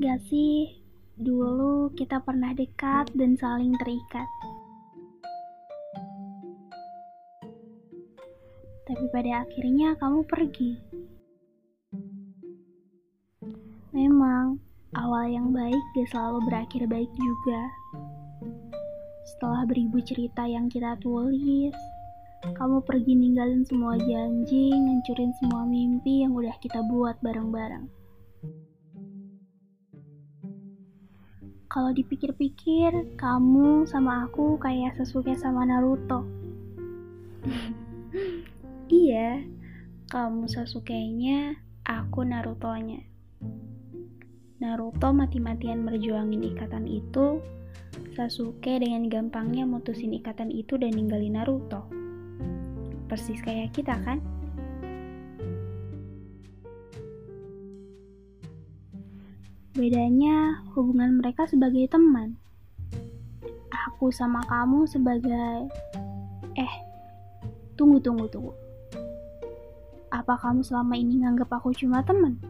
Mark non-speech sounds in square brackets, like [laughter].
gak sih, dulu kita pernah dekat dan saling terikat. Tapi pada akhirnya kamu pergi. Memang, awal yang baik gak selalu berakhir baik juga. Setelah beribu cerita yang kita tulis, kamu pergi ninggalin semua janji, ngancurin semua mimpi yang udah kita buat bareng-bareng. Kalau dipikir-pikir, kamu sama aku kayak Sasuke sama Naruto. [laughs] iya, kamu Sasuke-nya, aku Naruto-nya. Naruto mati-matian merjuangin ikatan itu, Sasuke dengan gampangnya mutusin ikatan itu dan ninggalin Naruto persis kayak kita kan? Bedanya hubungan mereka sebagai teman. Aku sama kamu sebagai eh tunggu tunggu tunggu. Apa kamu selama ini nganggap aku cuma teman?